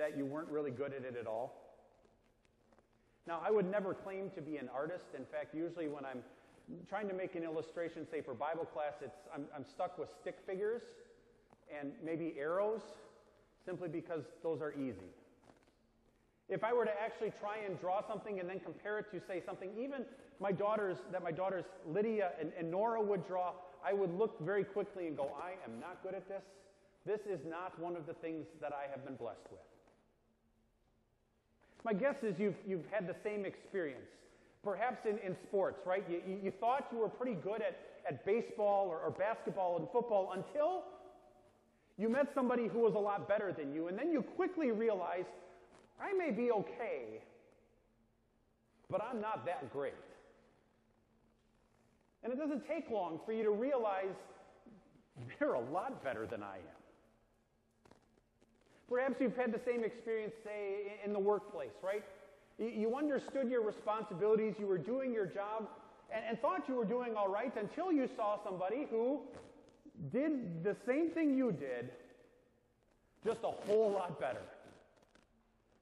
that you weren't really good at it at all? Now, I would never claim to be an artist. In fact, usually when I'm trying to make an illustration, say for Bible class, it's, I'm, I'm stuck with stick figures and maybe arrows simply because those are easy. If I were to actually try and draw something and then compare it to, say, something even my daughters, that my daughters Lydia and, and Nora would draw, I would look very quickly and go, I am not good at this. This is not one of the things that I have been blessed with. My guess is you've, you've had the same experience. Perhaps in, in sports, right? You, you thought you were pretty good at, at baseball or, or basketball and football until you met somebody who was a lot better than you, and then you quickly realized, I may be okay, but I'm not that great. And it doesn't take long for you to realize they're a lot better than I am. Perhaps you've had the same experience, say, in the workplace, right? You understood your responsibilities, you were doing your job, and, and, thought you were doing all right until you saw somebody who did the same thing you did, just a whole lot better.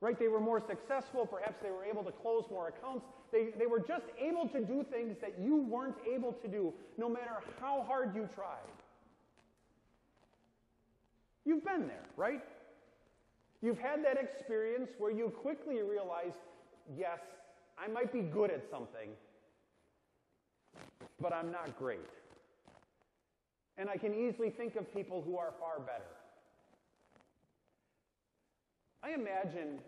Right? They were more successful, perhaps they were able to close more accounts. They, they were just able to do things that you weren't able to do, no matter how hard you tried. You've been there, right? You've had that experience where you quickly realize, yes, I might be good at something, but I'm not great. And I can easily think of people who are far better. I imagine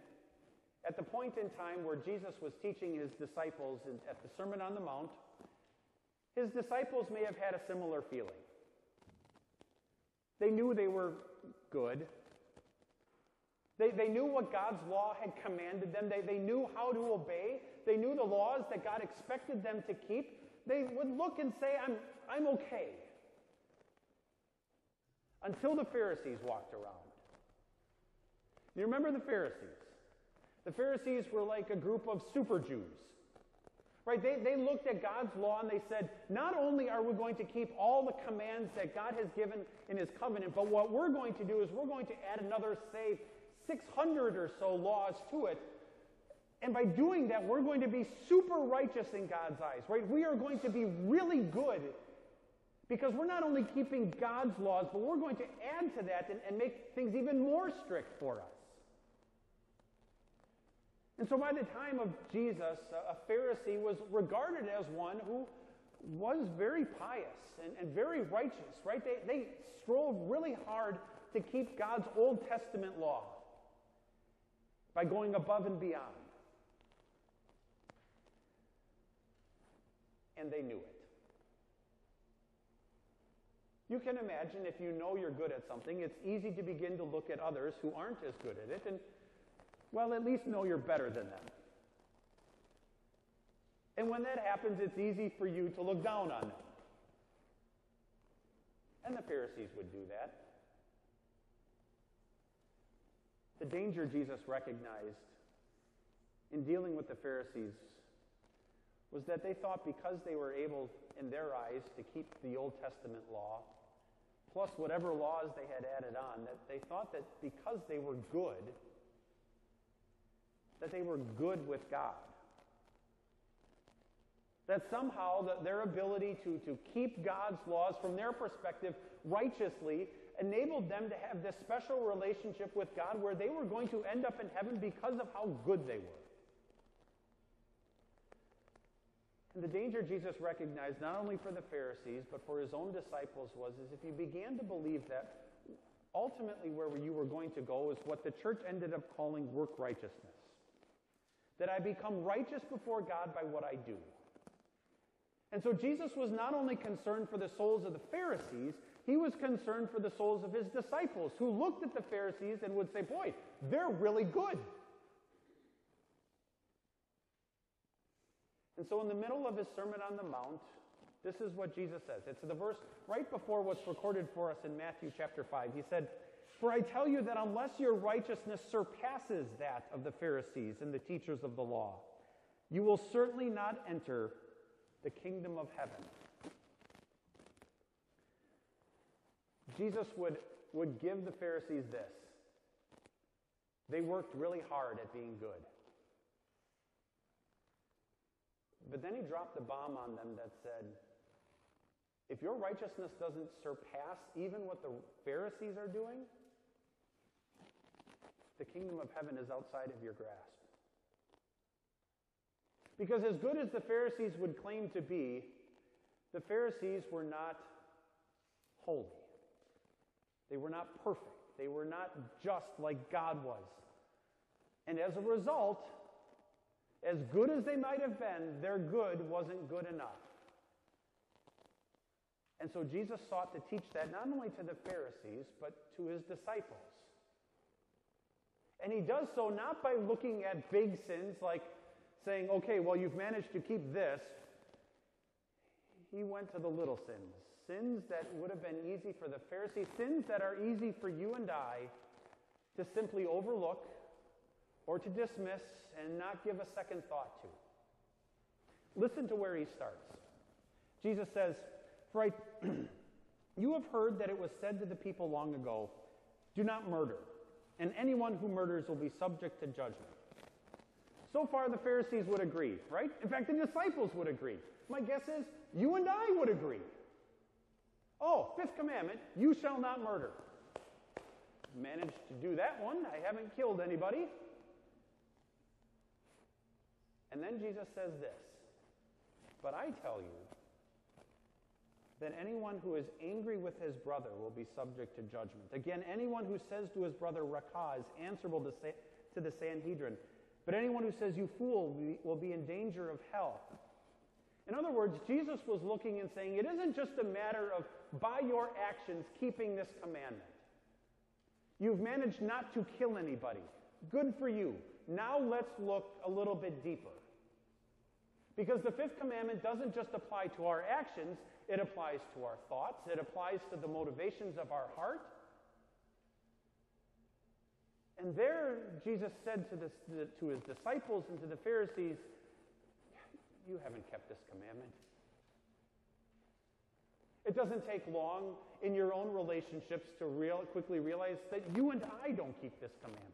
at the point in time where Jesus was teaching his disciples at the Sermon on the Mount, his disciples may have had a similar feeling. They knew they were good, they, they knew what God's law had commanded them. They, they knew how to obey. They knew the laws that God expected them to keep. They would look and say, I'm, I'm okay. Until the Pharisees walked around. You remember the Pharisees? The Pharisees were like a group of super Jews. Right? They, they looked at God's law and they said, not only are we going to keep all the commands that God has given in his covenant, but what we're going to do is we're going to add another, say, 600 or so laws to it. And by doing that, we're going to be super righteous in God's eyes, right? We are going to be really good because we're not only keeping God's laws, but we're going to add to that and, and make things even more strict for us. And so by the time of Jesus, a Pharisee was regarded as one who was very pious and, and very righteous, right? They, they strove really hard to keep God's Old Testament law by going above and beyond. And they knew it. You can imagine if you know you're good at something, it's easy to begin to look at others who aren't as good at it and, well, at least know you're better than them. And when that happens, it's easy for you to look down on them. And the Pharisees would do that. The danger Jesus recognized in dealing with the Pharisees was that they thought because they were able, in their eyes, to keep the Old Testament law, plus whatever laws they had added on, that they thought that because they were good, that they were good with God. That somehow the, their ability to, to keep God's laws from their perspective righteously enabled them to have this special relationship with God where they were going to end up in heaven because of how good they were. And the danger Jesus recognized not only for the Pharisees but for his own disciples was is if you began to believe that ultimately where you were going to go is what the church ended up calling work righteousness. That I become righteous before God by what I do. And so Jesus was not only concerned for the souls of the Pharisees, he was concerned for the souls of his disciples who looked at the Pharisees and would say, Boy, they're really good. And so, in the middle of his Sermon on the Mount, this is what Jesus says. It's the verse right before what's recorded for us in Matthew chapter 5. He said, For I tell you that unless your righteousness surpasses that of the Pharisees and the teachers of the law, you will certainly not enter the kingdom of heaven. Jesus would, would give the Pharisees this They worked really hard at being good. But then he dropped the bomb on them that said, if your righteousness doesn't surpass even what the Pharisees are doing, the kingdom of heaven is outside of your grasp. Because as good as the Pharisees would claim to be, the Pharisees were not holy. They were not perfect. They were not just like God was. And as a result, as good as they might have been, their good wasn't good enough. And so Jesus sought to teach that not only to the Pharisees, but to his disciples. And he does so not by looking at big sins like saying, okay, well, you've managed to keep this. He went to the little sins, sins that would have been easy for the Pharisees, sins that are easy for you and I to simply overlook or to dismiss and not give a second thought to. Listen to where he starts. Jesus says, For I, you have heard that it was said to the people long ago, Do not murder, and anyone who murders will be subject to judgment. So far, the Pharisees would agree, right? In fact, the disciples would agree. My guess is you and I would agree. Oh, fifth commandment, you shall not murder. Managed to do that one. I haven't killed anybody. And then Jesus says this But I tell you that anyone who is angry with his brother will be subject to judgment. Again, anyone who says to his brother, Raca, is answerable to the Sanhedrin. But anyone who says, You fool, will be in danger of hell. In other words, Jesus was looking and saying, It isn't just a matter of, by your actions, keeping this commandment. You've managed not to kill anybody. Good for you. Now let's look a little bit deeper. Because the fifth commandment doesn't just apply to our actions, it applies to our thoughts, it applies to the motivations of our heart. And there, Jesus said to, this, to his disciples and to the Pharisees, You haven't kept this commandment. It doesn't take long in your own relationships to real, quickly realize that you and I don't keep this commandment.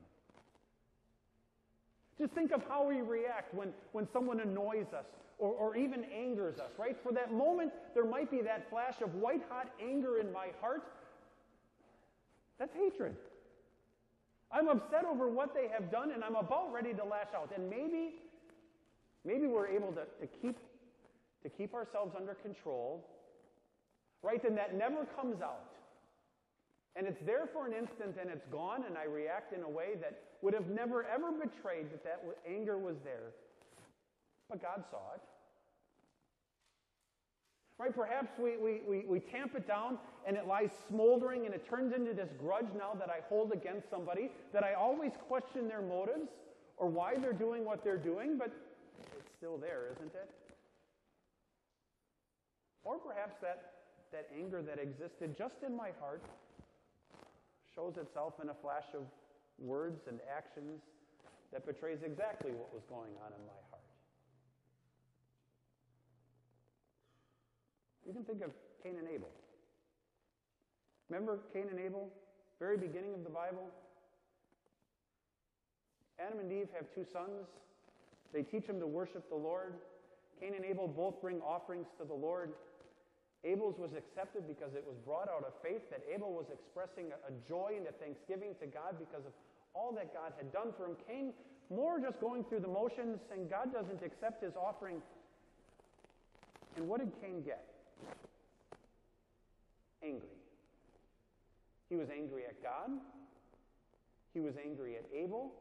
Just think of how we react when, when someone annoys us or, or even angers us, right? For that moment, there might be that flash of white hot anger in my heart. That's hatred. I'm upset over what they have done and I'm about ready to lash out. And maybe, maybe we're able to, to, keep, to keep ourselves under control, right? Then that never comes out. And it's there for an instant and it's gone, and I react in a way that would have never ever betrayed that that anger was there. But God saw it. Right? Perhaps we, we, we, we tamp it down and it lies smoldering and it turns into this grudge now that I hold against somebody, that I always question their motives or why they're doing what they're doing, but still there, isn't it? Or perhaps that, that anger that existed just in my heart shows itself in a flash of words and actions that betrays exactly what was going on in my heart. You can think of Cain and Abel. Remember Cain and Abel? Very beginning of the Bible. Adam and Eve have two sons. They teach him to worship the Lord. Cain and Abel both bring offerings to the Lord. Abel's was accepted because it was brought out of faith that Abel was expressing a joy and a thanksgiving to God because of all that God had done for him. Cain, more just going through the motions, and God doesn't accept his offering. And what did Cain get? Angry. He was angry at God. He was angry at Abel.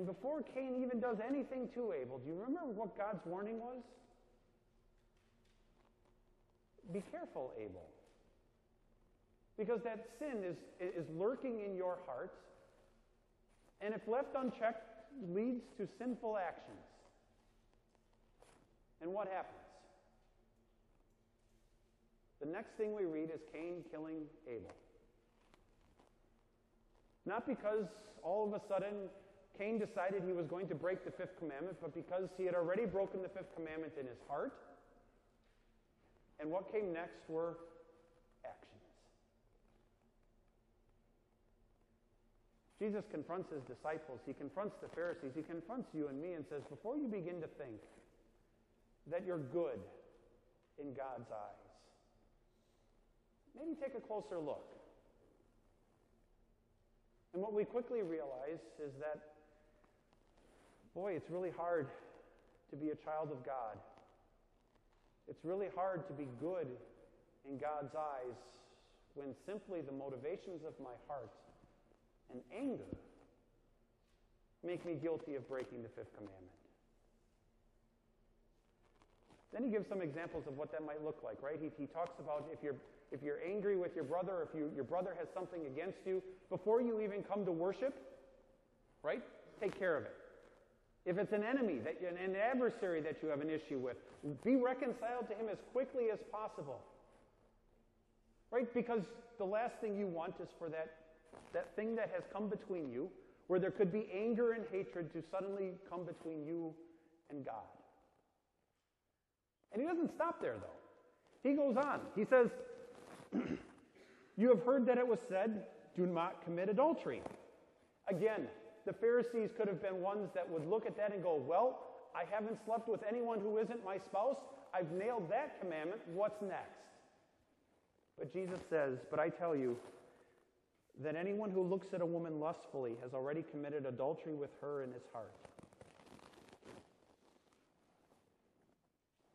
And before Cain even does anything to Abel, do you remember what God's warning was? Be careful, Abel. Because that sin is, is lurking in your heart, and if left unchecked, leads to sinful actions. And what happens? The next thing we read is Cain killing Abel. Not because all of a sudden Cain decided he was going to break the fifth commandment, but because he had already broken the fifth commandment in his heart and what came next were actions. Jesus confronts his disciples, he confronts the Pharisees, he confronts you and me and says, Before you begin to think that you're good in God's eyes, maybe take a closer look. And what we quickly realize is that, boy, it's really hard to be a child of God. It's really hard to be good in God's eyes when simply the motivations of my heart and anger make me guilty of breaking the fifth commandment. Then he gives some examples of what that might look like, right? He, he talks about if you're, if you're angry with your brother, if you, your brother has something against you, before you even come to worship, right? Take care of it. If it's an enemy, that, an adversary that you have an issue with, be reconciled to him as quickly as possible. Right? Because the last thing you want is for that, that thing that has come between you, where there could be anger and hatred, to suddenly come between you and God. And he doesn't stop there, though. He goes on. He says, You have heard that it was said, Do not commit adultery. Again, the Pharisees could have been ones that would look at that and go, Well, I haven't slept with anyone who isn't my spouse. I've nailed that commandment. What's next? But Jesus says, But I tell you that anyone who looks at a woman lustfully has already committed adultery with her in his heart.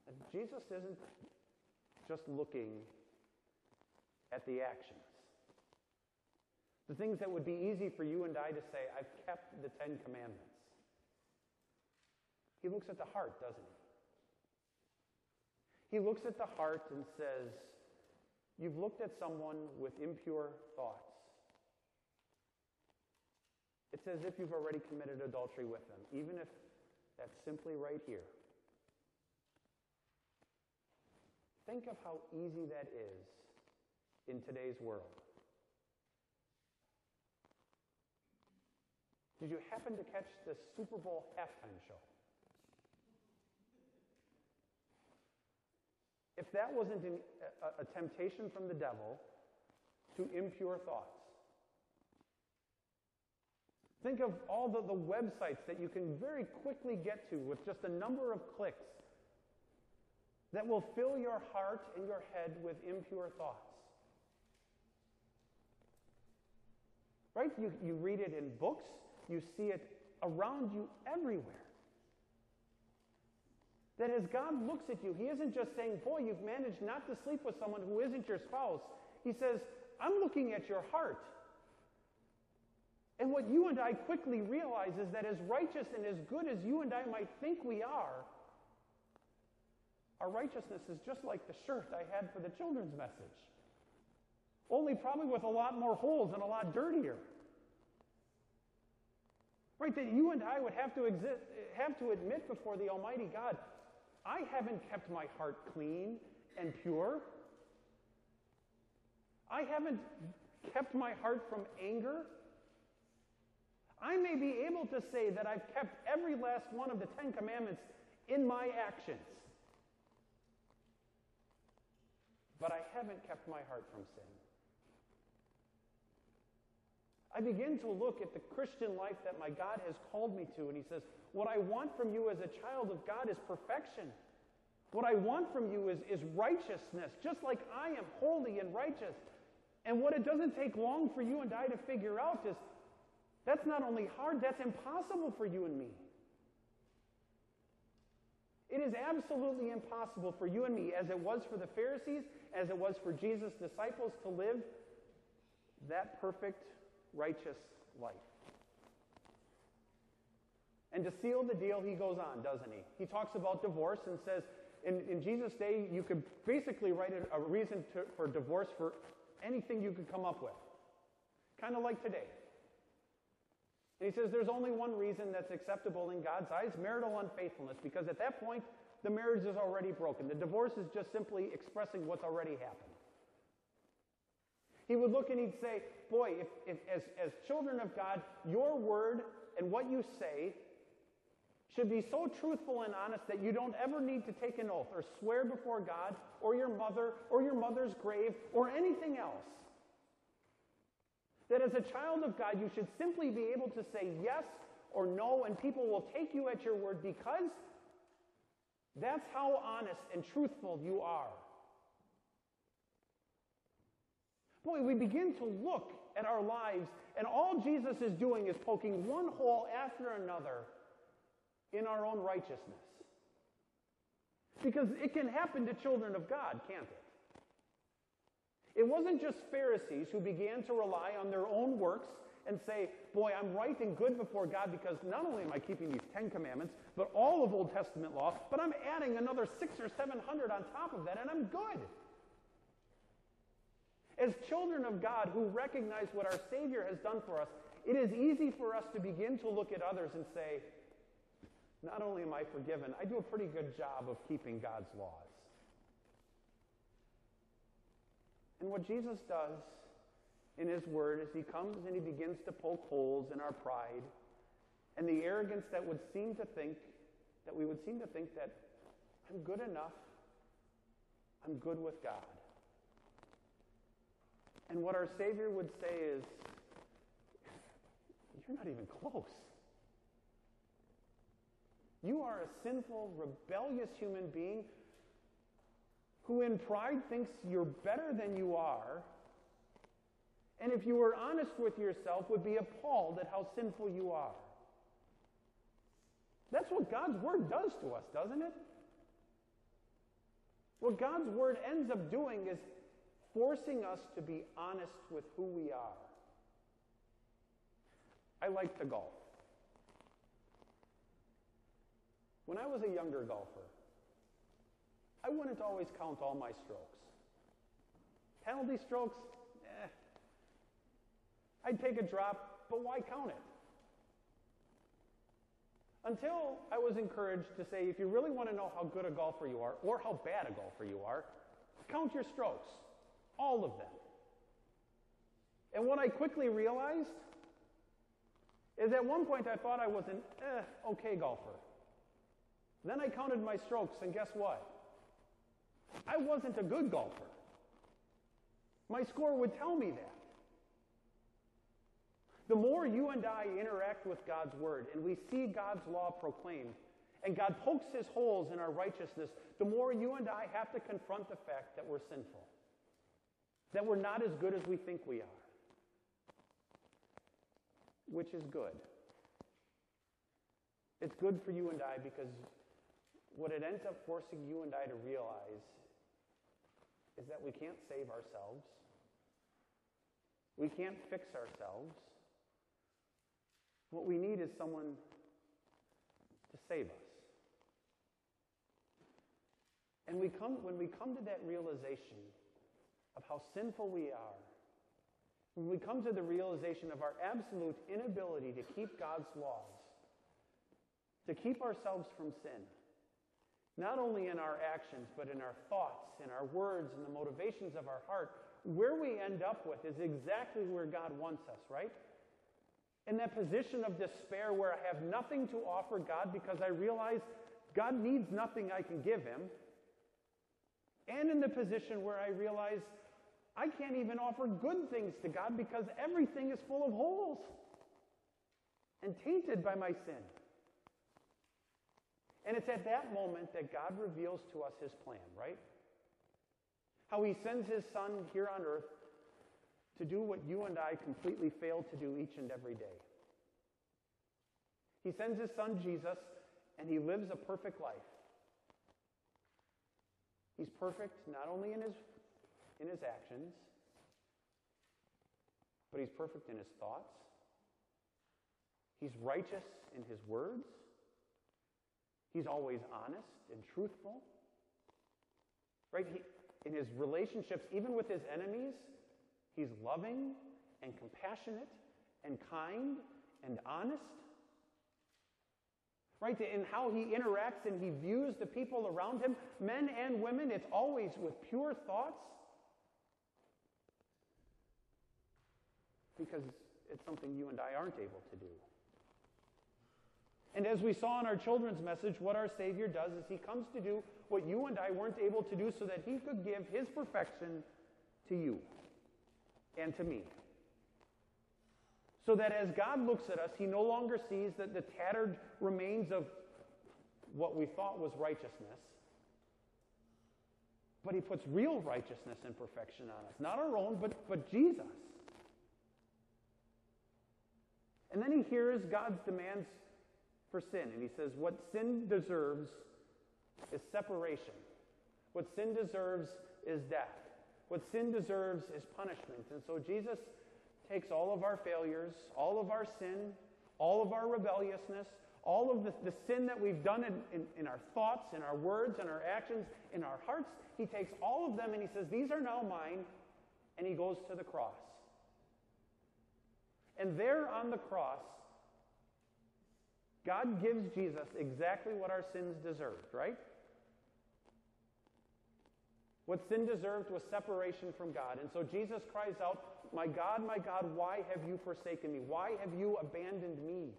And Jesus isn't just looking at the actions. The things that would be easy for you and I to say, I've kept the Ten Commandments. He looks at the heart, doesn't he? He looks at the heart and says, You've looked at someone with impure thoughts. It's as if you've already committed adultery with them, even if that's simply right here. Think of how easy that is in today's world. Did you happen to catch the Super Bowl halftime show? If that wasn't an, a, a temptation from the devil to impure thoughts, think of all the, the websites that you can very quickly get to with just a number of clicks that will fill your heart and your head with impure thoughts. Right? You, you read it in books, you see it around you everywhere. That as God looks at you, He isn't just saying, Boy, you've managed not to sleep with someone who isn't your spouse. He says, I'm looking at your heart. And what you and I quickly realize is that as righteous and as good as you and I might think we are, our righteousness is just like the shirt I had for the children's message. Only probably with a lot more holes and a lot dirtier. Right? That you and I would have to exist, have to admit before the Almighty God, I haven't kept my heart clean and pure. I haven't kept my heart from anger. I may be able to say that I've kept every last one of the Ten Commandments in my actions. But I haven't kept my heart from sin. I begin to look at the Christian life that my God has called me to, and He says, What I want from you as a child of God is perfection. What I want from you is, is righteousness, just like I am holy and righteous. And what it doesn't take long for you and I to figure out is that's not only hard, that's impossible for you and me. It is absolutely impossible for you and me, as it was for the Pharisees, as it was for Jesus' disciples, to live that perfect righteous life. And to seal the deal, he goes on, doesn't he? He talks about divorce and says, in, in Jesus' day, you could basically write a, a reason to, for divorce for anything you could come up with. Kind of like today. And he says there's only one reason that's acceptable in God's eyes marital unfaithfulness, because at that point, the marriage is already broken. The divorce is just simply expressing what's already happened. He would look and he'd say, Boy, if, if, as, as children of God, your word and what you say should be so truthful and honest that you don't ever need to take an oath or swear before God or your mother or your mother's grave or anything else. That as a child of God, you should simply be able to say yes or no, and people will take you at your word because that's how honest and truthful you are. Boy, we begin to look at our lives, and all Jesus is doing is poking one hole after another in our own righteousness. Because it can happen to children of God, can't it? It wasn't just Pharisees who began to rely on their own works and say, Boy, I'm right and good before God because not only am I keeping these Ten Commandments, but all of Old Testament law, but I'm adding another six or seven hundred on top of that, and I'm good. As children of God who recognize what our Savior has done for us, it is easy for us to begin to look at others and say, not only am I forgiven, I do a pretty good job of keeping God's laws. And what Jesus does in his word is he comes and he begins to poke holes in our pride and the arrogance that would seem to think that we would seem to think that I'm good enough. I'm good with God. And what our Savior would say is, You're not even close. You are a sinful, rebellious human being who, in pride, thinks you're better than you are. And if you were honest with yourself, would be appalled at how sinful you are. That's what God's Word does to us, doesn't it? What God's Word ends up doing is forcing us to be honest with who we are. I like to golf. When I was a younger golfer, I wouldn't always count all my strokes. Penalty strokes, eh. I'd take a drop, but why count it? Until I was encouraged to say, if you really want to know how good a golfer you are, or how bad a golfer you are, count your strokes. All of them. And what I quickly realized is at one point I thought I was an eh, okay golfer. Then I counted my strokes, and guess what? I wasn't a good golfer. My score would tell me that. The more you and I interact with God's Word and we see God's law proclaimed, and God pokes his holes in our righteousness, the more you and I have to confront the fact that we're sinful that we're not as good as we think we are, which is good. It's good for you and I because what it ends up forcing you and I to realize is that we can't save ourselves. We can't fix ourselves. What we need is someone to save us. And we come, when we come to that realization, of how sinful we are, when we come to the realization of our absolute inability to keep God's laws, to keep ourselves from sin, not only in our actions, but in our thoughts, in our words, in the motivations of our heart, where we end up with is exactly where God wants us, right? In that position of despair where I have nothing to offer God because I realize God needs nothing I can give him. And in the position where I realize I can't even offer good things to God because everything is full of holes and tainted by my sin. And it's at that moment that God reveals to us his plan, right? How he sends his son here on earth to do what you and I completely fail to do each and every day. He sends his son Jesus, and he lives a perfect life. He's perfect not only in his in his actions, but he's perfect in his thoughts. He's righteous in his words. He's always honest and truthful. Right? He, in his relationships, even with his enemies, he's loving and compassionate and kind and honest. Right? In how he interacts and he views the people around him, men and women, it's always with pure thoughts because it's something you and I aren't able to do. And as we saw in our children's message, what our Savior does is He comes to do what you and I weren't able to do so that He could give His perfection to you and to me. So that as God looks at us, he no longer sees that the tattered remains of what we thought was righteousness, but he puts real righteousness and perfection on us. Not our own, but, but Jesus. And then he hears God's demands for sin, and he says, What sin deserves is separation. What sin deserves is death. What sin deserves is punishment. And so Jesus takes all of our failures, all of our sin, all of our rebelliousness, all of the, the sin that we've done in, in, in, our thoughts, in our words, in our actions, in our hearts, he takes all of them and he says, These are now mine, and he goes to the cross. And there on the cross, God gives Jesus exactly what our sins deserved, right? What sin deserved was separation from God. And so Jesus cries out, My God, my God, why have you forsaken me? Why have you abandoned me?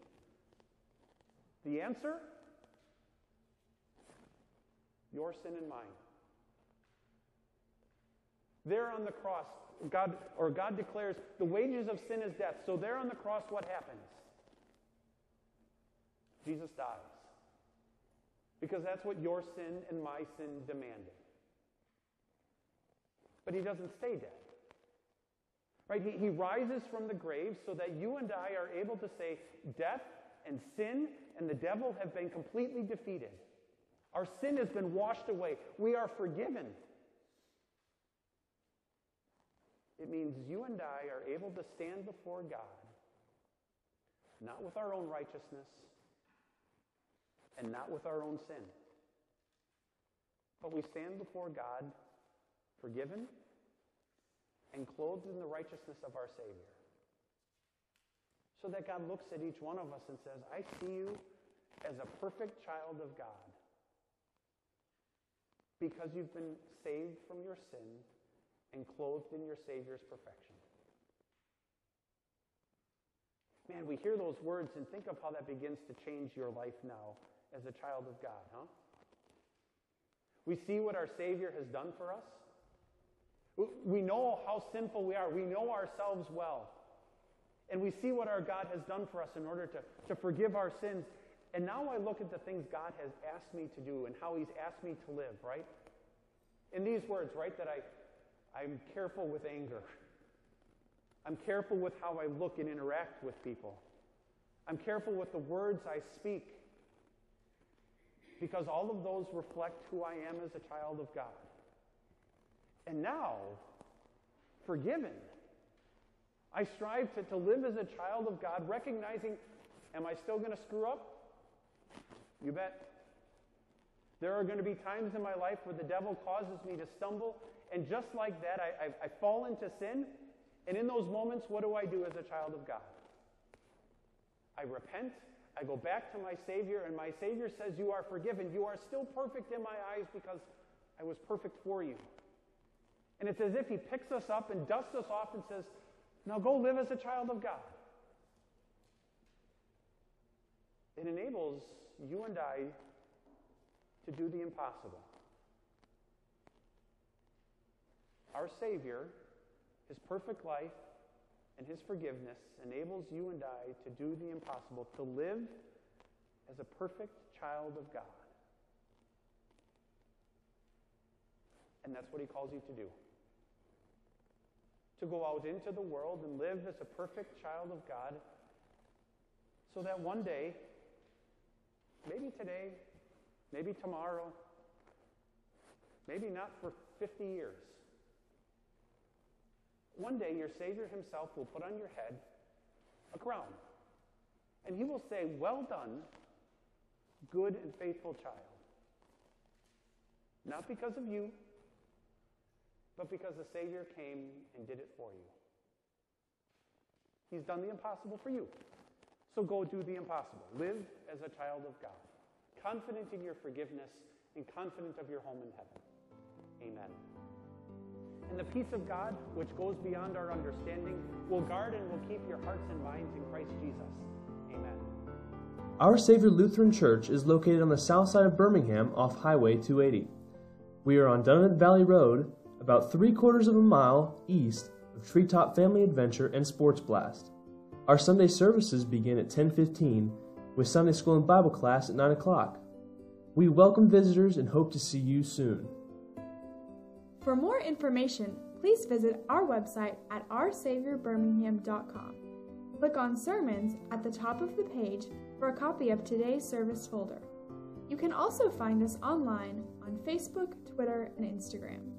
The answer? Your sin and mine. There on the cross, God or God declares the wages of sin is death. So there on the cross, what happens? Jesus dies. Because that's what your sin and my sin demanded. But he doesn't stay dead. Right? He, he rises from the grave so that you and I are able to say, Death and sin and the devil have been completely defeated. Our sin has been washed away. We are forgiven. It means you and I are able to stand before God, not with our own righteousness and not with our own sin, but we stand before God forgiven and clothed in the righteousness of our Savior. So that God looks at each one of us and says, I see you as a perfect child of God because you've been saved from your sin and clothed in your Savior's perfection. Man, we hear those words and think of how that begins to change your life now as a child of God, huh? We see what our Savior has done for us. We know how sinful we are. We know ourselves well. And we see what our God has done for us in order to, to forgive our sins. And now I look at the things God has asked me to do and how He's asked me to live, right? In these words, right, that I, I'm careful with anger. I'm careful with how I look and interact with people. I'm careful with the words I speak. Because all of those reflect who I am as a child of God. And now, forgiven I strive to, to live as a child of God, recognizing, am I still going to screw up? You bet. There are going to be times in my life where the devil causes me to stumble, and just like that, I, I, I fall into sin. And in those moments, what do I do as a child of God? I repent. I go back to my Savior, and my Savior says, You are forgiven. You are still perfect in my eyes because I was perfect for you. And it's as if He picks us up and dusts us off and says, now go live as a child of God. It enables you and I to do the impossible. Our Savior, His perfect life, and His forgiveness enables you and I to do the impossible, to live as a perfect child of God. And that's what He calls you to do to go out into the world and live as a perfect child of God so that one day, maybe today, maybe tomorrow, maybe not for 50 years, one day your Savior Himself will put on your head a crown. And He will say, Well done, good and faithful child. Not because of you, but because the Savior came and did it for you. He's done the impossible for you. So go do the impossible. Live as a child of God, confident in your forgiveness and confident of your home in heaven. Amen. And the peace of God, which goes beyond our understanding, will guard and will keep your hearts and minds in Christ Jesus. Amen. Our Savior Lutheran Church is located on the south side of Birmingham off Highway 280. We are on Dunnavant Valley Road about three quarters of a mile east of Treetop Family Adventure and Sports Blast. Our Sunday services begin at 10:15 with Sunday school and Bible class at 9 o'clock. We welcome visitors and hope to see you soon. For more information, please visit our website at oursaviourbirmingham.com. Click on Sermons at the top of the page for a copy of today's service folder. You can also find us online on Facebook, Twitter, and Instagram.